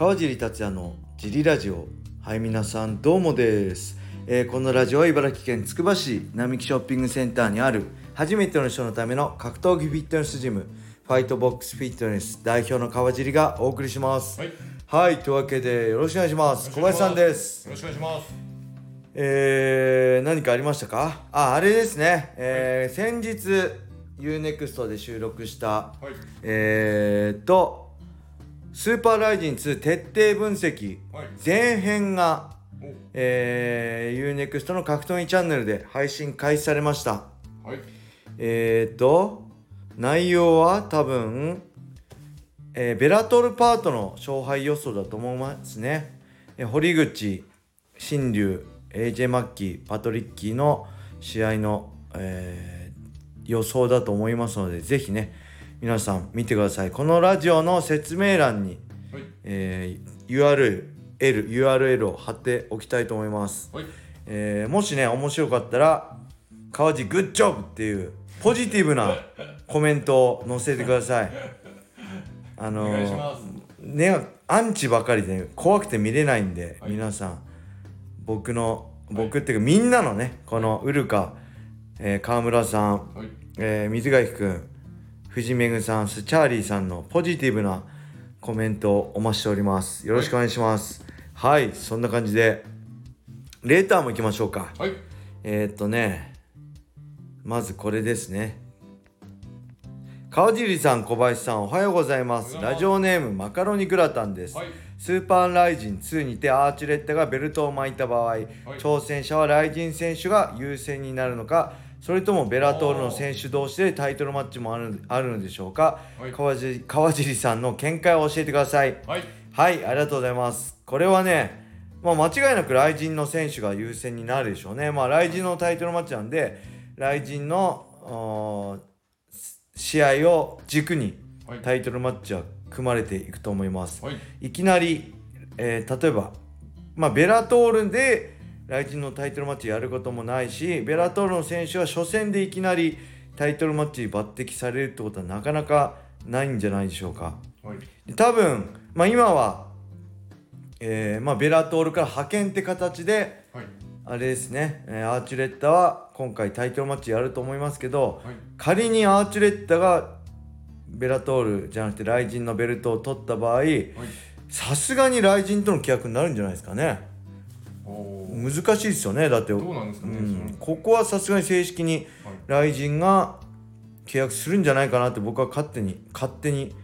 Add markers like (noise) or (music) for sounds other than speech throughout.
川尻達也のジリラジオ。はい皆さんどうもです、えーこのラジオは茨城県つくば市並木ショッピングセンターにある初めての人のための格闘技フィットネスジムファイトボックスフィットネス代表の川尻がお送りします。はい。はいというわけでよろしくお願いします。小林さんです。よろしくお願いします。えー、何かありましたか？ああれですね、えー先日 UNEXT で収録したはい。えー、とスーパーライジン2徹底分析はい。前編が、おえー、UNEXT の格闘技チャンネルで配信開始されましたはい。えー、と内容は多分、えーベラトルパートの勝敗予想だと思いますね、えー堀口新龍 AJ マッキーパトリッキーの試合の、えー予想だと思いますのでぜひね皆さん見てくださいこのラジオの説明欄に、はい。えー URL URL を貼っておきたいと思いますはい。えーもしね面白かったら「川地グッジョブ!」っていうポジティブな (laughs) コメントを載せてくださいあのお願いします。ねアンチばかりで怖くて見れないんで、はい皆さん僕の僕っていうかみんなのねこのウルカ、えー川村さん、はい。えー水垣くん藤めぐさんスチャーリーさんのポジティブなコメントをお待ちしております。よろしくお願いします。はい、そんな感じでレーターも行きましょうか。はい。えー、っとねまずこれですね。川尻さん小林さんおはようございます。おはようございます。ラジオネームマカロニグラタンです、はい。スーパーライジン2にてアーチュレッタがベルトを巻いた場合、挑戦者はライジン選手が優先になるのかそれともベラトールの選手同士でタイトルマッチもあるあるのでしょうか、はい川尻川尻さんの見解を教えてくださいはい。はいありがとうございますこれはねまあ間違いなくライジンの選手が優先になるでしょうねまあライジンのタイトルマッチなんでライジンの試合を軸にはい。タイトルマッチは組まれていくと思いますはい。いきなり、えー例えば、まあ、ベラトールでライジンのタイトルマッチやることもないしベラトールの選手は初戦でいきなりタイトルマッチに抜擢されるってことはなかなかないんじゃないでしょうか。はい。で多分、まあ、今は、えーまあ、ベラトールから派遣って形ではい。あれですね、えーアーチュレッタは今回タイトルマッチやると思いますけどはい。仮にアーチュレッタがベラトールじゃなくてライジンのベルトを取った場合はい。さすがにライジンとの契約になるんじゃないですかね難しいですよねだって、どうなんですかね。うん、ここはさすがに正式にはい。ライジンが契約するんじゃないかなって僕は勝手に勝手に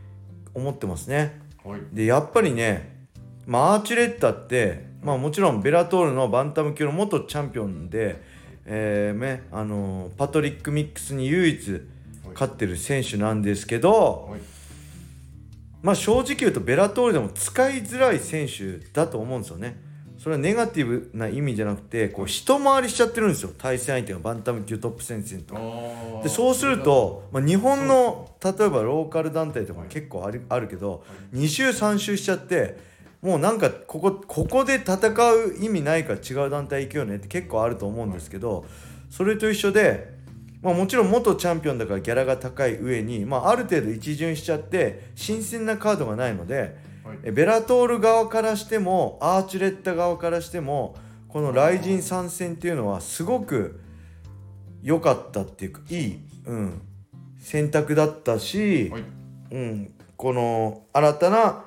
思ってますねはい。でやっぱりね、まあ、アーチュレッタって、まあ、もちろんベラトールのバンタム級の元チャンピオンで、えーねあのパトリック・ミックスに唯一勝ってる選手なんですけど、はい。まあ正直言うとベラトールでも使いづらい選手だと思うんですよね。それはネガティブな意味じゃなくてこう一回りしちゃってるんですよ対戦相手がバンタム級トップ戦線と。でそうする、と、まあ、日本の例えばローカル団体とかも結構あるあるけど2週3週しちゃってもうなんかここここで戦う意味ないから違う団体行くよねって結構あると思うんですけどそれと一緒で、まあ、もちろん元チャンピオンだからギャラが高い上に、まあ、ある程度一巡しちゃって新鮮なカードがないのではい。えベラトール側からしてもアーチュレッタ側からしてもこのライジン参戦っていうのはすごく良かったっていうかいい、うん、選択だったし、はい。うん、この新たな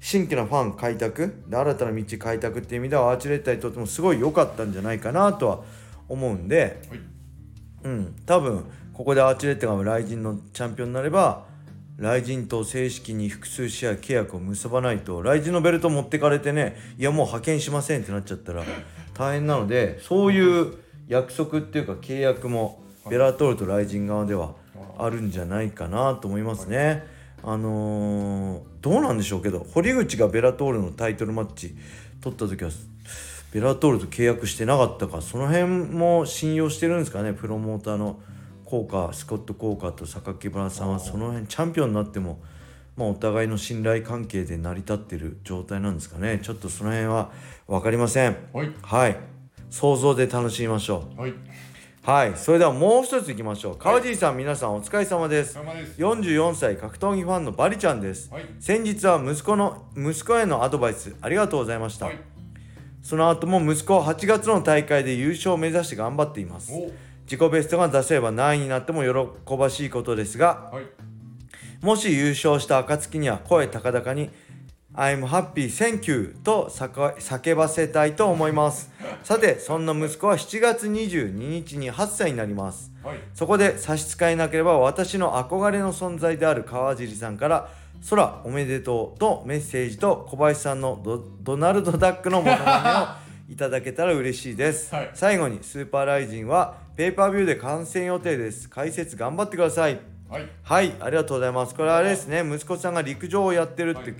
新規のファン開拓で新たな道開拓っていう意味ではアーチュレッタにとってもすごい良かったんじゃないかなとは思うんで、はい。うん、多分ここでアーチュレッタがライジンのチャンピオンになればライジンと正式に複数試合契約を結ばないとライジンのベルト持ってかれてねいやもう派遣しませんってなっちゃったら大変なのでそういう約束っていうか契約もベラトールとライジン側ではあるんじゃないかなと思いますね。あのーどうなんでしょうけど堀口がベラトールのタイトルマッチ取った時はベラトールと契約してなかったかその辺も信用してるんですかねプロモーターの効果スコット・コーカーと榊原さんはその辺チャンピオンになっても、まあ、お互いの信頼関係で成り立ってる状態なんですかね。ちょっとその辺は分かりません。はい。はい。想像で楽しみましょう。はい。はい。それではもう一ついきましょう。川尻さん、皆さんお疲れ様です。お疲れ様です。44歳格闘技ファンのバリちゃんです、はい。先日は息子の息子へのアドバイスありがとうございました、はい。その後も息子は8月の大会で優勝を目指して頑張っています。お自己ベストが出せれば何位になっても喜ばしいことですがはいもし優勝した暁には声高々に I'm happy, thank you と叫叫ばせたいと思います。(laughs) さて、そんな息子は7月22日に8歳になります。はいそこで差し支えなければ私の憧れの存在である川尻さんから空おめでとうとメッセージと小林さんのドドナルドダックのモノマネを (laughs) いただけたら嬉しいです、はい最後にスーパーライジンはペーパービューで観戦予定です。解説頑張ってください。はい。はい、ありがとうございます。これはあれですね、息子さんが陸上をやってるって、はい。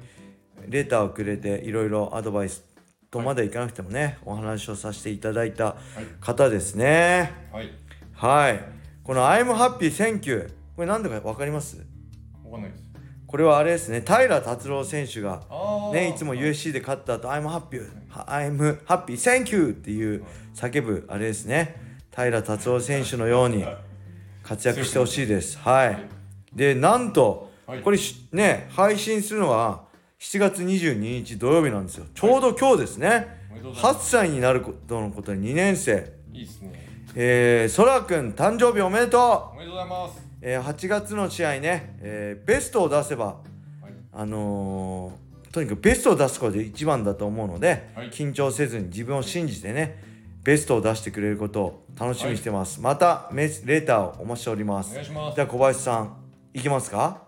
レターをくれて、いろいろアドバイスとまでいかなくてもね、お話をさせていただいた方ですね。はい。はい。この I'm happy, thank you。これ何だかわかります？わかんないです。これはあれですね、平達郎選手が、ね、いつも USC で勝った後、I'm happy, I'm happy, thank you っていう叫ぶ、あれですね。平達郎選手のように活躍してほしいです。はい。で、なんと、はいこれしね、配信するのは7月22日土曜日なんですよ。ちょうど今日ですね。おめでとうござい8歳になることのことに2年生。いいですねえー、そらくん誕生日おめでとうおめでとうございますえー、8月の試合ね、えーベストを出せば、はいあのーとにかくベストを出すことで一番だと思うので、はい緊張せずに自分を信じてねベストを出してくれることを楽しみにしてます、またメスレーターをお待ちしております。お願いします。じゃあ小林さんいきますか？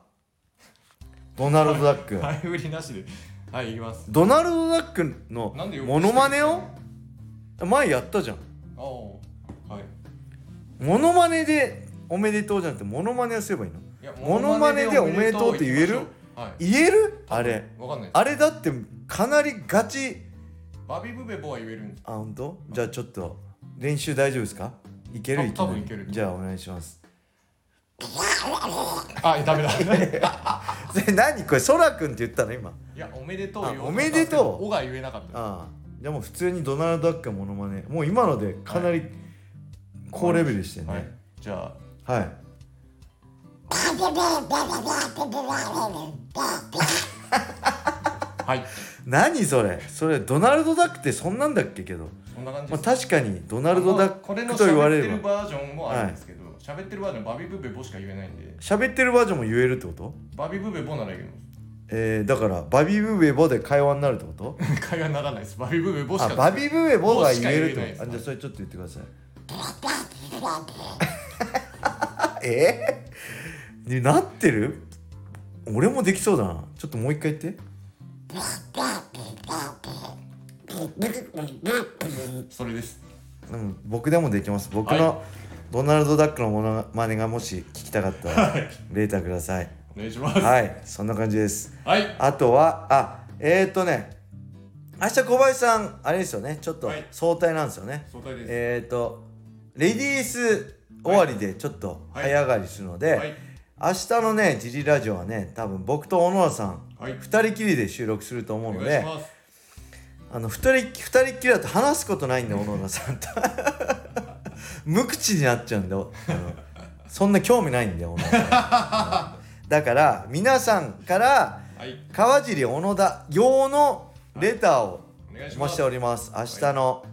ドナルド・ダック、前振りなしで。はい行きます。ドナルド・ダックのモノマネを？前やったじゃん。ああはい。モノマネでおめでとうじゃなくてモノマネをすればいいの？いやモノマネでおめでとうって言える？はい。言える？あれ？わかんないです。あれだってかなりガチバビブベボは言えるんです。あ本当？じゃあちょっと練習大丈夫ですか？いける？あい多分いけるじゃあお願いします。あダメだ。(laughs) それ何これそらくんって言ったの？今。いやおめでとう言おめでとう？おが言えなかったああでも普通にドナルド・ダックのモノマネもう今のでかなり高レベルでしたよはいねじゃはい、あはい何それ？それドナルド・ダックってそんなんだっけけど、まあ、そんな感じです。確かにドナルド・ダッこれのクと言われ喋ってるバージョンもあるんですけど喋ってるバージョンバビブベボしか言えないんで。喋ってるバージョンも言えるってこと？バビブベボなら言ええー、だからバビブベボで会話になるってこと？(laughs) 会話にならないです。バビブベボしかあバビブベボが言えるボしか言えないです。とあじゃあそれちょっと言ってください。(laughs) え？ー、(laughs) ねなってる？俺もできそうだな。ちょっともう一回言ってそれです。うん僕でもできます。僕はのドナルド・ダックのモノマネがもし聞きたかったらレーターください。お願いします。はいそんな感じです。はい。あとはあえー、っとね明日小林さんあれですよね。ちょっとはい。早退なんですよね、相対です。えー、っとレディース終わりでちょっと早上がりするので、はい。明日のねジリラジオはね多分僕と小野田さん、はい。二人きりで収録すると思うおのであの二人二人っきりだと話すことないんで小野田さんと。(laughs) 無口になっちゃうんであのそんな興味ないんで小野田さんだから皆さんからはい。川尻小野田用のレターをお願いしております。明日の、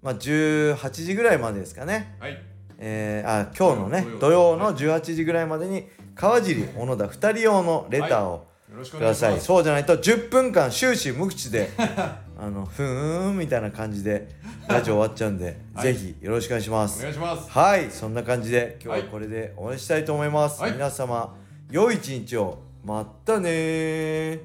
まあ、18時ぐらいまでですかね。はい。えー、あ今日のね土土曜曜の18時ぐらいまでに川尻小野田2人用のレターをよろしください、願い。そうじゃないと10分間終始無口であのふーんみたいな感じで (laughs) ラジオ終わっちゃうんで、はい。ぜひよろしくお願いしまおす願いします。はいそんな感じで今日ははい。これで終わりしたいと思います、はい。皆様良い一日を。まったねー